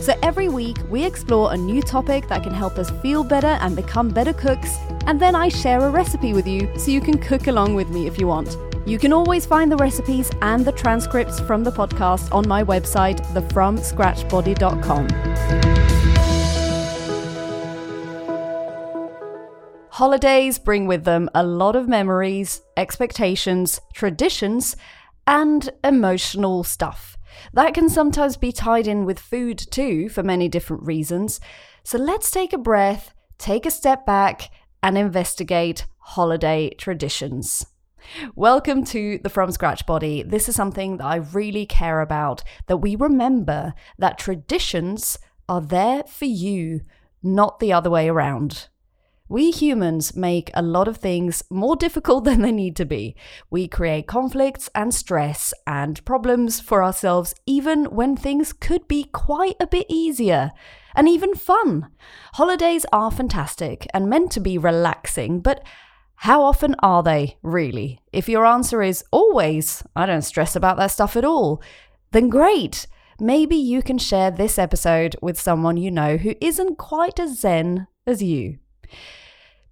So every week, we explore a new topic that can help us feel better and become better cooks, and then I share a recipe with you so you can cook along with me if you want. You can always find the recipes and the transcripts from the podcast on my website, thefromscratchbody.com. Holidays bring with them a lot of memories, expectations, traditions, and emotional stuff. That can sometimes be tied in with food too, for many different reasons. So let's take a breath, take a step back, and investigate holiday traditions. Welcome to the From Scratch Body. This is something that I really care about that we remember that traditions are there for you, not the other way around. We humans make a lot of things more difficult than they need to be. We create conflicts and stress and problems for ourselves, even when things could be quite a bit easier and even fun. Holidays are fantastic and meant to be relaxing, but how often are they, really? If your answer is always, I don't stress about that stuff at all, then great. Maybe you can share this episode with someone you know who isn't quite as zen as you.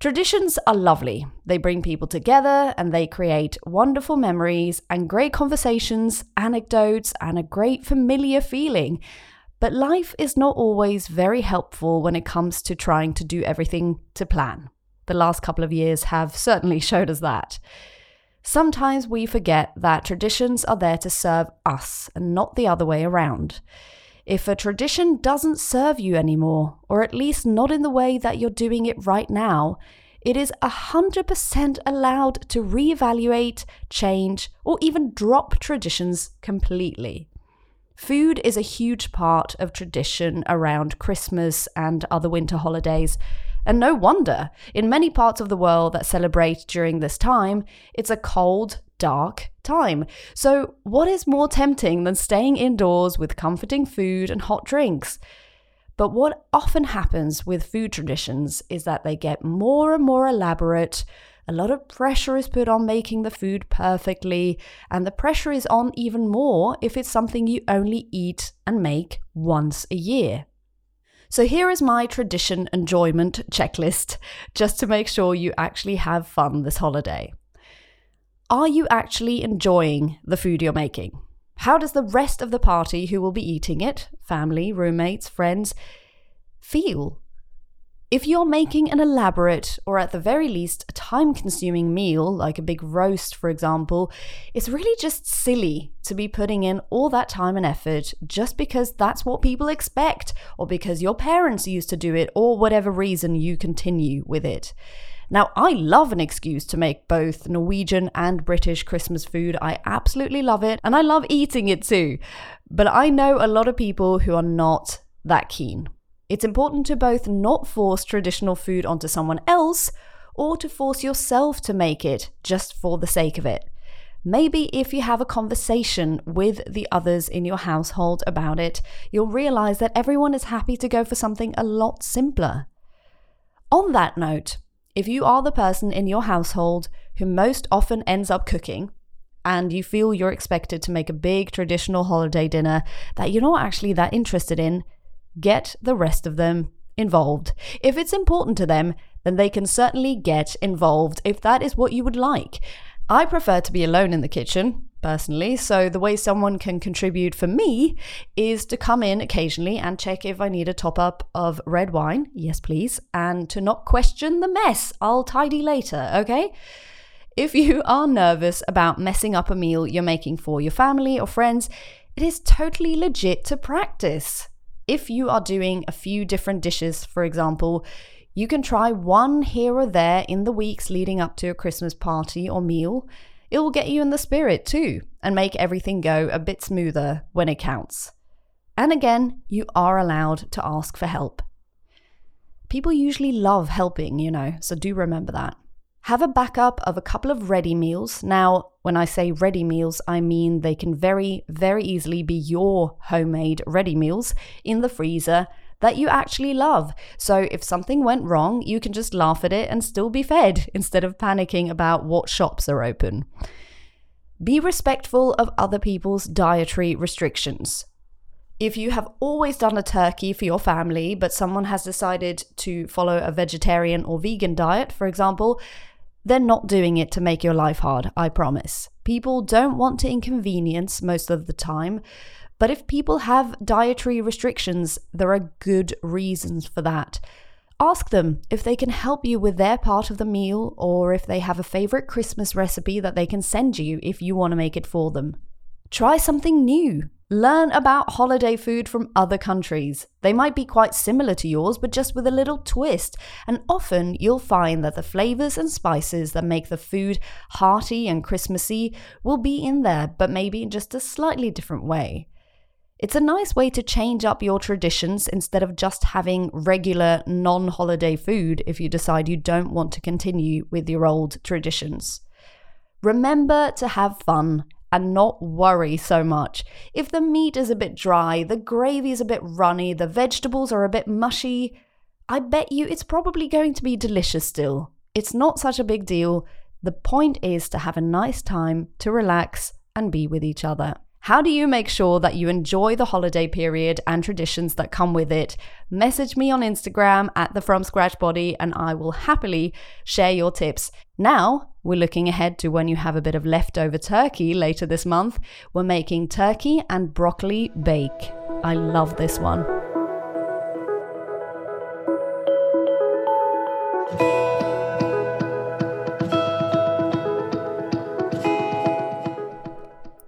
Traditions are lovely. They bring people together and they create wonderful memories and great conversations, anecdotes, and a great familiar feeling. But life is not always very helpful when it comes to trying to do everything to plan. The last couple of years have certainly showed us that. Sometimes we forget that traditions are there to serve us and not the other way around. If a tradition doesn't serve you anymore, or at least not in the way that you're doing it right now, it is 100% allowed to reevaluate, change, or even drop traditions completely. Food is a huge part of tradition around Christmas and other winter holidays, and no wonder, in many parts of the world that celebrate during this time, it's a cold, dark time. So, what is more tempting than staying indoors with comforting food and hot drinks? But what often happens with food traditions is that they get more and more elaborate. A lot of pressure is put on making the food perfectly, and the pressure is on even more if it's something you only eat and make once a year. So, here is my tradition enjoyment checklist just to make sure you actually have fun this holiday. Are you actually enjoying the food you're making? How does the rest of the party who will be eating it, family, roommates, friends, feel? If you're making an elaborate, or at the very least, a time consuming meal, like a big roast, for example, it's really just silly to be putting in all that time and effort just because that's what people expect, or because your parents used to do it, or whatever reason you continue with it. Now, I love an excuse to make both Norwegian and British Christmas food. I absolutely love it, and I love eating it too. But I know a lot of people who are not that keen. It's important to both not force traditional food onto someone else or to force yourself to make it just for the sake of it. Maybe if you have a conversation with the others in your household about it, you'll realize that everyone is happy to go for something a lot simpler. On that note, if you are the person in your household who most often ends up cooking, and you feel you're expected to make a big traditional holiday dinner that you're not actually that interested in, get the rest of them involved. If it's important to them, then they can certainly get involved if that is what you would like. I prefer to be alone in the kitchen, personally. So the way someone can contribute for me is to come in occasionally and check if I need a top up of red wine. Yes, please. And to not question the mess. I'll tidy later, okay? If you are nervous about messing up a meal you're making for your family or friends, it is totally legit to practice. If you are doing a few different dishes, for example, you can try one here or there in the weeks leading up to a Christmas party or meal it will get you in the spirit too and make everything go a bit smoother when it counts. And again, you are allowed to ask for help. People usually love helping, you know, so do remember that. Have a backup of a couple of ready meals. Now, when I say ready meals, I mean they can very, very easily be your homemade ready meals in the freezer that you actually love. So if something went wrong, you can just laugh at it and still be fed instead of panicking about what shops are open. Be respectful of other people's dietary restrictions. If you have always done a turkey for your family, but someone has decided to follow a vegetarian or vegan diet, for example, they're not doing it to make your life hard, I promise. People don't want to inconvenience most of the time, but if people have dietary restrictions, there are good reasons for that. Ask them if they can help you with their part of the meal or if they have a favorite Christmas recipe that they can send you if you want to make it for them. Try something new. Learn about holiday food from other countries. They might be quite similar to yours, but just with a little twist. And often you'll find that the flavors and spices that make the food hearty and Christmassy will be in there, but maybe in just a slightly different way. It's a nice way to change up your traditions instead of just having regular non holiday food if you decide you don't want to continue with your old traditions. Remember to have fun and not worry so much. If the meat is a bit dry, the gravy is a bit runny, the vegetables are a bit mushy, I bet you it's probably going to be delicious still. It's not such a big deal. The point is to have a nice time, to relax, and be with each other. How do you make sure that you enjoy the holiday period and traditions that come with it? Message me on Instagram at the From Scratch Body and I will happily share your tips. Now, we're looking ahead to when you have a bit of leftover turkey later this month. We're making turkey and broccoli bake. I love this one.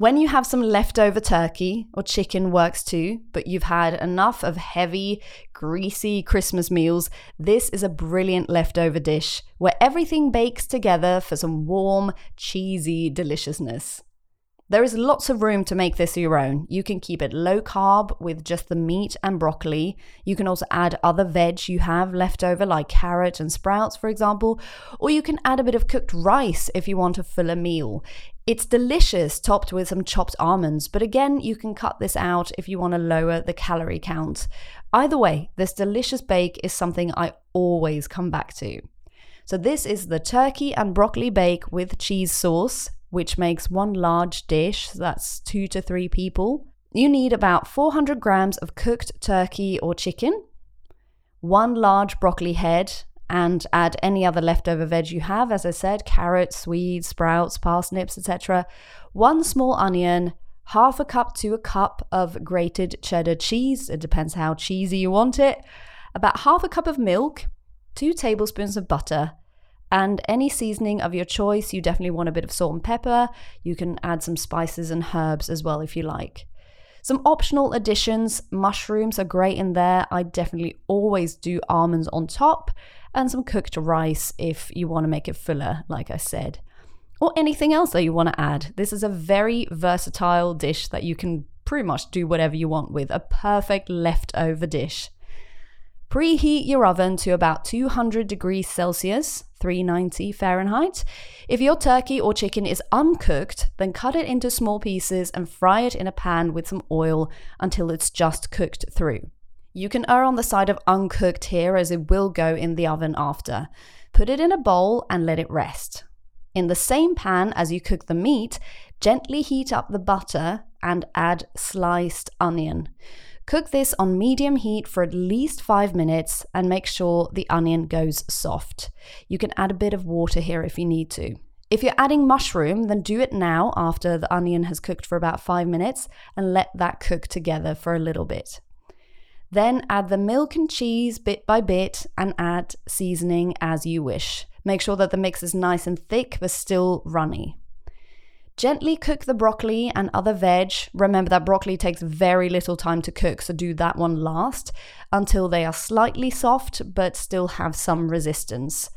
When you have some leftover turkey or chicken works too, but you've had enough of heavy, greasy Christmas meals, this is a brilliant leftover dish where everything bakes together for some warm, cheesy deliciousness. There is lots of room to make this your own. You can keep it low carb with just the meat and broccoli. You can also add other veg you have left over, like carrot and sprouts, for example, or you can add a bit of cooked rice if you want a fuller meal. It's delicious topped with some chopped almonds, but again, you can cut this out if you want to lower the calorie count. Either way, this delicious bake is something I always come back to. So, this is the turkey and broccoli bake with cheese sauce which makes one large dish, so that's two to three people. You need about 400 grams of cooked turkey or chicken, one large broccoli head, and add any other leftover veg you have, as I said carrots, swedes, sprouts, parsnips, etc. One small onion, half a cup to a cup of grated cheddar cheese. It depends how cheesy you want it. About half a cup of milk, two tablespoons of butter, and any seasoning of your choice, you definitely want a bit of salt and pepper. You can add some spices and herbs as well if you like. Some optional additions mushrooms are great in there. I definitely always do almonds on top, and some cooked rice if you want to make it fuller, like I said. Or anything else that you want to add. This is a very versatile dish that you can pretty much do whatever you want with. A perfect leftover dish. Preheat your oven to about 200 degrees Celsius, 390 Fahrenheit. If your turkey or chicken is uncooked, then cut it into small pieces and fry it in a pan with some oil until it's just cooked through. You can err on the side of uncooked here as it will go in the oven after. Put it in a bowl and let it rest. In the same pan as you cook the meat, gently heat up the butter and add sliced onion. Cook this on medium heat for at least five minutes and make sure the onion goes soft. You can add a bit of water here if you need to. If you're adding mushroom, then do it now after the onion has cooked for about five minutes and let that cook together for a little bit. Then add the milk and cheese bit by bit and add seasoning as you wish. Make sure that the mix is nice and thick but still runny. Gently cook the broccoli and other veg. Remember that broccoli takes very little time to cook, so do that one last until they are slightly soft but still have some resistance.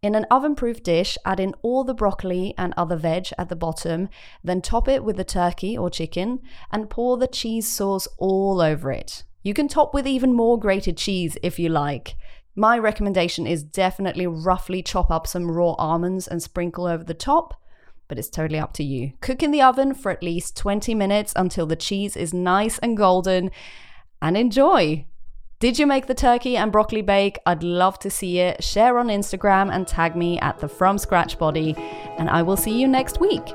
In an oven proof dish, add in all the broccoli and other veg at the bottom, then top it with the turkey or chicken and pour the cheese sauce all over it. You can top with even more grated cheese if you like. My recommendation is definitely roughly chop up some raw almonds and sprinkle over the top, but it's totally up to you. Cook in the oven for at least 20 minutes until the cheese is nice and golden and enjoy. Did you make the turkey and broccoli bake? I'd love to see it. Share on Instagram and tag me at the From Scratch Body, and I will see you next week.